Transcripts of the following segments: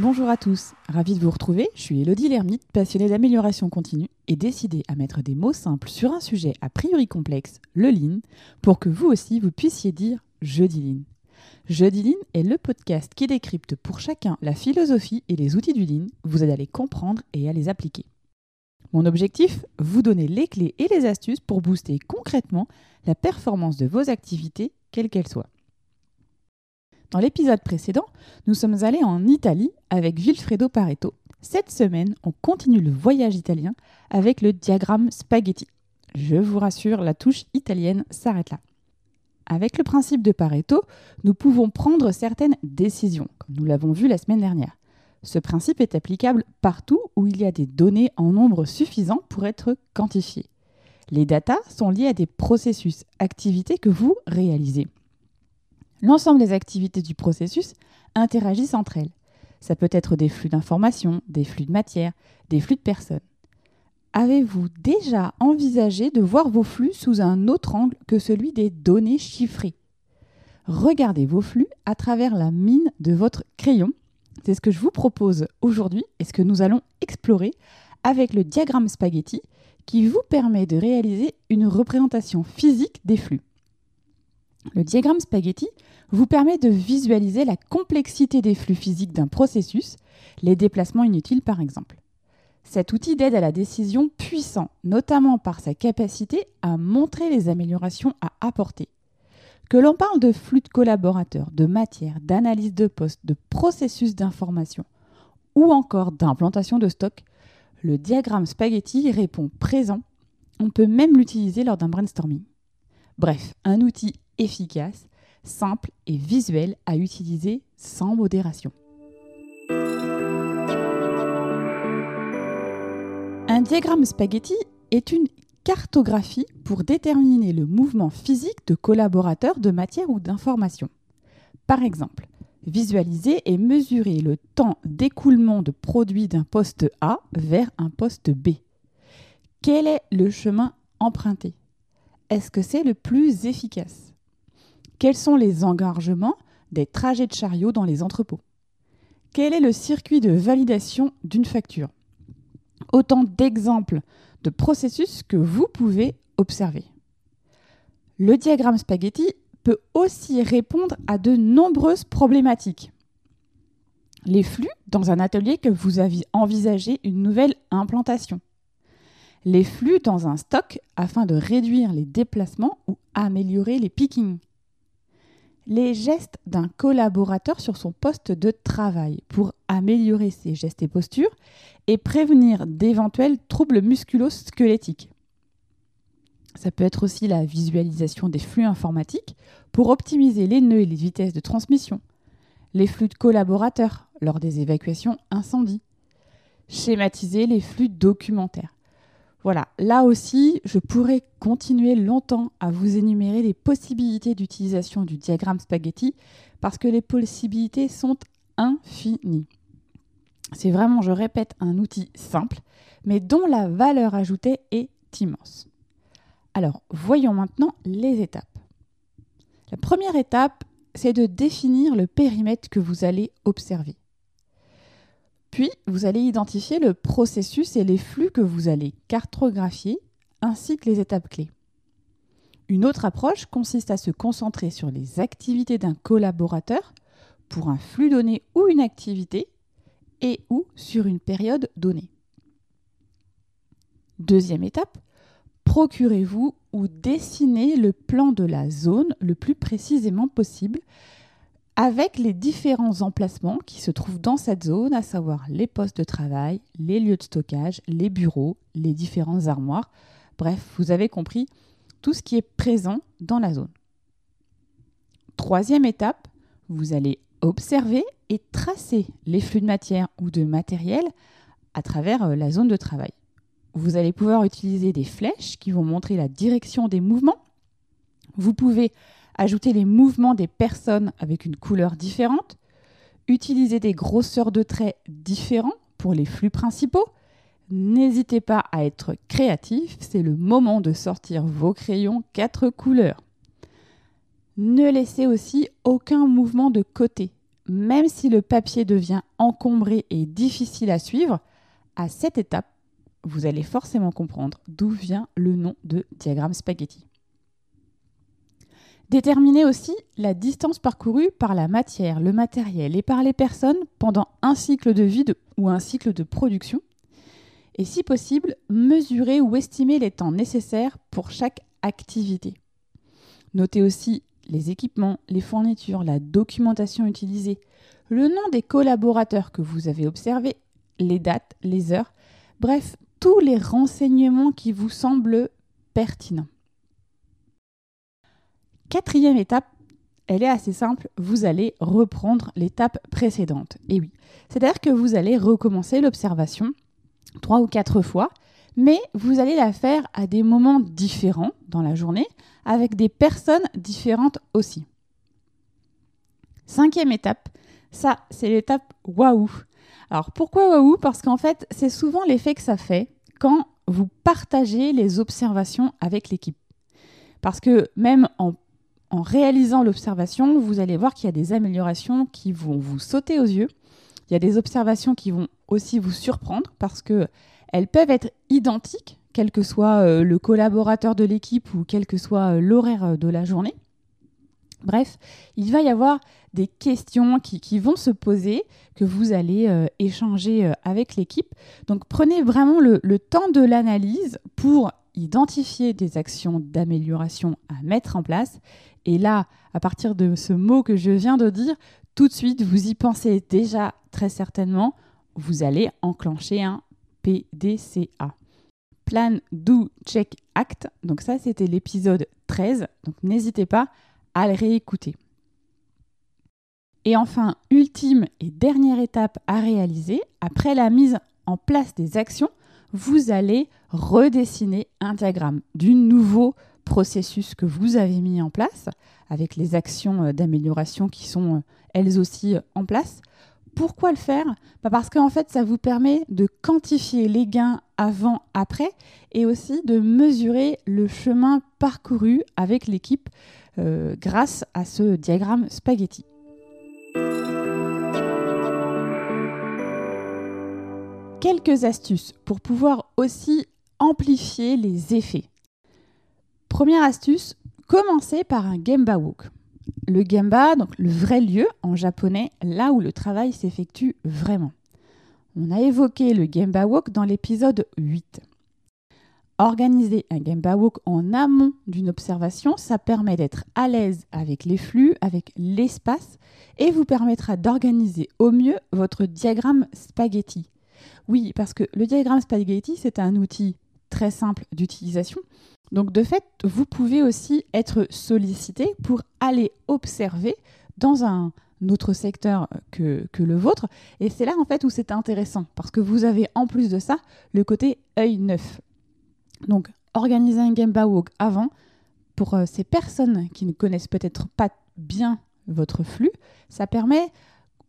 Bonjour à tous, ravie de vous retrouver. Je suis Elodie Lermite, passionnée d'amélioration continue et décidée à mettre des mots simples sur un sujet a priori complexe, le lean, pour que vous aussi vous puissiez dire je dis lean. Je lean est le podcast qui décrypte pour chacun la philosophie et les outils du lean, vous aide à les comprendre et à les appliquer. Mon objectif Vous donner les clés et les astuces pour booster concrètement la performance de vos activités, quelles qu'elles soient. Dans l'épisode précédent, nous sommes allés en Italie avec Vilfredo Pareto. Cette semaine, on continue le voyage italien avec le diagramme spaghetti. Je vous rassure, la touche italienne s'arrête là. Avec le principe de Pareto, nous pouvons prendre certaines décisions, comme nous l'avons vu la semaine dernière. Ce principe est applicable partout où il y a des données en nombre suffisant pour être quantifiées. Les datas sont liées à des processus, activités que vous réalisez. L'ensemble des activités du processus interagissent entre elles. Ça peut être des flux d'informations, des flux de matière, des flux de personnes. Avez-vous déjà envisagé de voir vos flux sous un autre angle que celui des données chiffrées? Regardez vos flux à travers la mine de votre crayon. C'est ce que je vous propose aujourd'hui et ce que nous allons explorer avec le diagramme spaghetti qui vous permet de réaliser une représentation physique des flux. Le diagramme spaghetti vous permet de visualiser la complexité des flux physiques d'un processus, les déplacements inutiles par exemple. Cet outil d'aide à la décision puissant, notamment par sa capacité à montrer les améliorations à apporter. Que l'on parle de flux de collaborateurs, de matière, d'analyse de poste, de processus d'information ou encore d'implantation de stock, le diagramme spaghetti répond présent. On peut même l'utiliser lors d'un brainstorming. Bref, un outil efficace, simple et visuel à utiliser sans modération. Un diagramme spaghetti est une cartographie pour déterminer le mouvement physique de collaborateurs de matière ou d'information. Par exemple, visualiser et mesurer le temps d'écoulement de produits d'un poste A vers un poste B. Quel est le chemin emprunté? Est-ce que c'est le plus efficace? Quels sont les engorgements des trajets de chariot dans les entrepôts? Quel est le circuit de validation d'une facture? Autant d'exemples de processus que vous pouvez observer. Le diagramme spaghetti peut aussi répondre à de nombreuses problématiques. Les flux dans un atelier que vous avez envisagé une nouvelle implantation. Les flux dans un stock afin de réduire les déplacements ou améliorer les pickings les gestes d'un collaborateur sur son poste de travail pour améliorer ses gestes et postures et prévenir d'éventuels troubles musculo-squelettiques. Ça peut être aussi la visualisation des flux informatiques pour optimiser les nœuds et les vitesses de transmission, les flux de collaborateurs lors des évacuations incendies, schématiser les flux documentaires. Voilà, là aussi, je pourrais continuer longtemps à vous énumérer les possibilités d'utilisation du diagramme spaghetti parce que les possibilités sont infinies. C'est vraiment, je répète, un outil simple, mais dont la valeur ajoutée est immense. Alors, voyons maintenant les étapes. La première étape, c'est de définir le périmètre que vous allez observer. Puis, vous allez identifier le processus et les flux que vous allez cartographier, ainsi que les étapes clés. Une autre approche consiste à se concentrer sur les activités d'un collaborateur pour un flux donné ou une activité et ou sur une période donnée. Deuxième étape, procurez-vous ou dessinez le plan de la zone le plus précisément possible avec les différents emplacements qui se trouvent dans cette zone, à savoir les postes de travail, les lieux de stockage, les bureaux, les différentes armoires. Bref, vous avez compris tout ce qui est présent dans la zone. Troisième étape, vous allez observer et tracer les flux de matière ou de matériel à travers euh, la zone de travail. Vous allez pouvoir utiliser des flèches qui vont montrer la direction des mouvements. Vous pouvez ajouter les mouvements des personnes avec une couleur différente, utiliser des grosseurs de traits différents pour les flux principaux. N'hésitez pas à être créatif, c'est le moment de sortir vos crayons quatre couleurs. Ne laissez aussi aucun mouvement de côté. même si le papier devient encombré et difficile à suivre, à cette étape, vous allez forcément comprendre d'où vient le nom de diagramme spaghetti. Déterminer aussi la distance parcourue par la matière, le matériel et par les personnes pendant un cycle de vie ou un cycle de production. Et si possible, mesurer ou estimer les temps nécessaires pour chaque activité. Notez aussi les équipements, les fournitures, la documentation utilisée, le nom des collaborateurs que vous avez observés, les dates, les heures, bref, tous les renseignements qui vous semblent pertinents. Quatrième étape, elle est assez simple, vous allez reprendre l'étape précédente. Et oui, c'est-à-dire que vous allez recommencer l'observation trois ou quatre fois, mais vous allez la faire à des moments différents dans la journée, avec des personnes différentes aussi. Cinquième étape, ça c'est l'étape waouh. Alors pourquoi waouh? Parce qu'en fait c'est souvent l'effet que ça fait quand vous partagez les observations avec l'équipe. Parce que même en en réalisant l'observation, vous allez voir qu'il y a des améliorations qui vont vous sauter aux yeux. Il y a des observations qui vont aussi vous surprendre parce que elles peuvent être identiques, quel que soit euh, le collaborateur de l'équipe ou quel que soit euh, l'horaire euh, de la journée. Bref, il va y avoir des questions qui, vont se poser, que vous allez échanger avec l'équipe. Donc prenez vraiment le, le temps de l'analyse pour identifier des actions d'amélioration à mettre en place et là, à partir de ce mot que je viens de dire, tout de suite, vous y pensez déjà très certainement, vous allez enclencher un PDCA. Plan, Do, Check, Act. Donc ça, c'était l'épisode 13. Donc n'hésitez pas à le réécouter. Et enfin, ultime et dernière étape à réaliser, après la mise en place des actions, vous allez redessiner un diagramme du nouveau processus que vous avez mis en place, avec les actions euh, d'amélioration qui sont euh, elles aussi euh, en place. Pourquoi le faire? Bah, Parce qu'en fait, ça vous permet de quantifier les gains avant, après, et aussi de mesurer le chemin parcouru avec l'équipe grâce à ce diagramme spaghetti. Quelques astuces pour pouvoir aussi amplifier les effets. Première astuce, commencez par un Gemba Walk. Le Gemba, donc le vrai lieu en japonais, là où le travail s'effectue vraiment. On a évoqué le Gemba Walk dans l'épisode 8. Organiser un Gemba Walk en amont d'une observation, ça permet d'être à l'aise avec les flux, avec l'espace, et vous permettra d'organiser au mieux votre diagramme spaghetti. Oui, parce que le diagramme spaghetti, c'est un outil très simple d'utilisation donc de fait, vous pouvez aussi être sollicité pour aller observer dans un autre secteur que, le vôtre. Et c'est là en fait où c'est intéressant, parce que vous avez en plus de ça le côté œil neuf. Donc organiser un Game Walk avant, pour euh, ces personnes qui ne connaissent peut-être pas bien votre flux, ça permet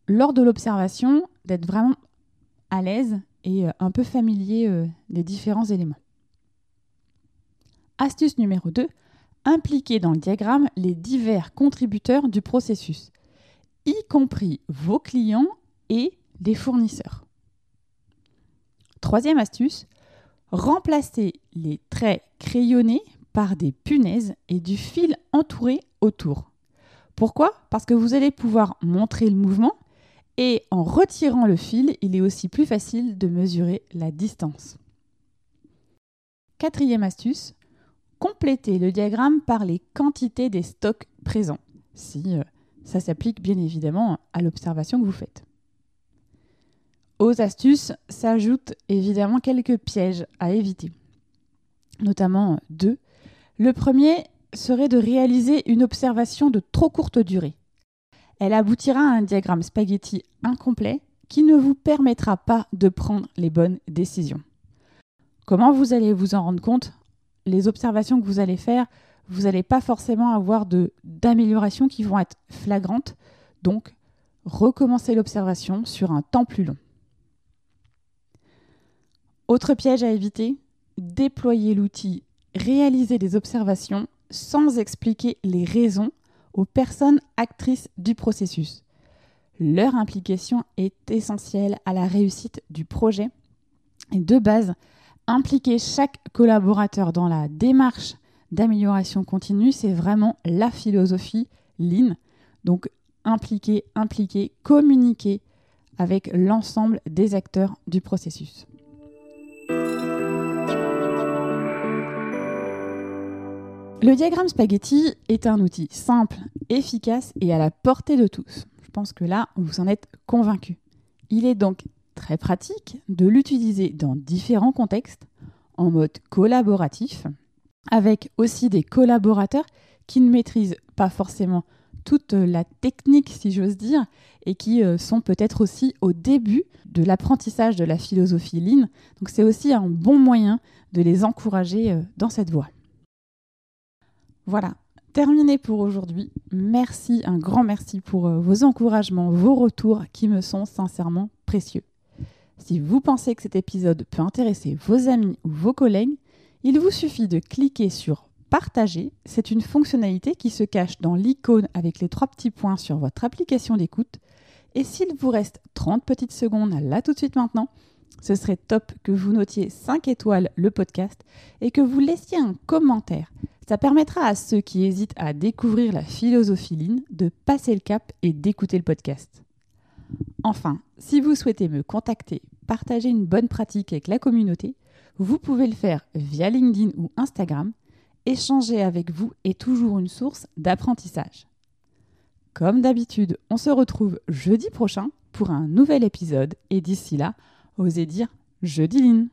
lors de l'observation d'être vraiment à l'aise et euh, un peu familier euh, des différents éléments. Astuce numéro 2, impliquer dans le diagramme les divers contributeurs du processus, y compris vos clients et des fournisseurs. Troisième astuce, remplacer les traits crayonnés par des punaises et du fil entouré autour. Pourquoi? Parce que vous allez pouvoir montrer le mouvement et en retirant le fil, il est aussi plus facile de mesurer la distance. Quatrième astuce, compléter le diagramme par les quantités des stocks présents, si euh, ça s'applique bien évidemment à l'observation que vous faites. Aux astuces s'ajoutent évidemment quelques pièges à éviter, notamment deux. Le premier serait de réaliser une observation de trop courte durée. Elle aboutira à un diagramme spaghetti incomplet qui ne vous permettra pas de prendre les bonnes décisions. Comment vous allez vous en rendre compte? Les observations que vous allez faire, vous n'allez pas forcément avoir d'améliorations qui vont être flagrantes. Donc, recommencez l'observation sur un temps plus long. Autre piège à éviter, déployer l'outil, réaliser des observations sans expliquer les raisons aux personnes actrices du processus. Leur implication est essentielle à la réussite du projet. Et de base, impliquer chaque collaborateur dans la démarche d'amélioration continue, c'est vraiment la philosophie Lean. Donc impliquer, impliquer, communiquer avec l'ensemble des acteurs du processus. Le diagramme spaghetti est un outil simple, efficace et à la portée de tous. Je pense que là, vous en êtes convaincus. Il est donc très pratique de l'utiliser dans différents contextes, en mode collaboratif, avec aussi des collaborateurs qui ne maîtrisent pas forcément toute la technique, si j'ose dire, et qui euh, sont peut-être aussi au début de l'apprentissage de la philosophie Lean. Donc c'est aussi un bon moyen de les encourager euh, dans cette voie. Voilà, terminé pour aujourd'hui. Merci, un grand merci pour euh, vos encouragements, vos retours qui me sont sincèrement précieux. Si vous pensez que cet épisode peut intéresser vos amis ou vos collègues, il vous suffit de cliquer sur Partager. C'est une fonctionnalité qui se cache dans l'icône avec les trois petits points sur votre application d'écoute. Et s'il vous reste 30 petites secondes là tout de suite maintenant, ce serait top que vous notiez 5 étoiles le podcast et que vous laissiez un commentaire. Ça permettra à ceux qui hésitent à découvrir la philosophie Lean de passer le cap et d'écouter le podcast. Enfin, si vous souhaitez me contacter, partager une bonne pratique avec la communauté, vous pouvez le faire via LinkedIn ou Instagram. Échanger avec vous est toujours une source d'apprentissage. Comme d'habitude, on se retrouve jeudi prochain pour un nouvel épisode et d'ici là, osez dire jeudi Lean.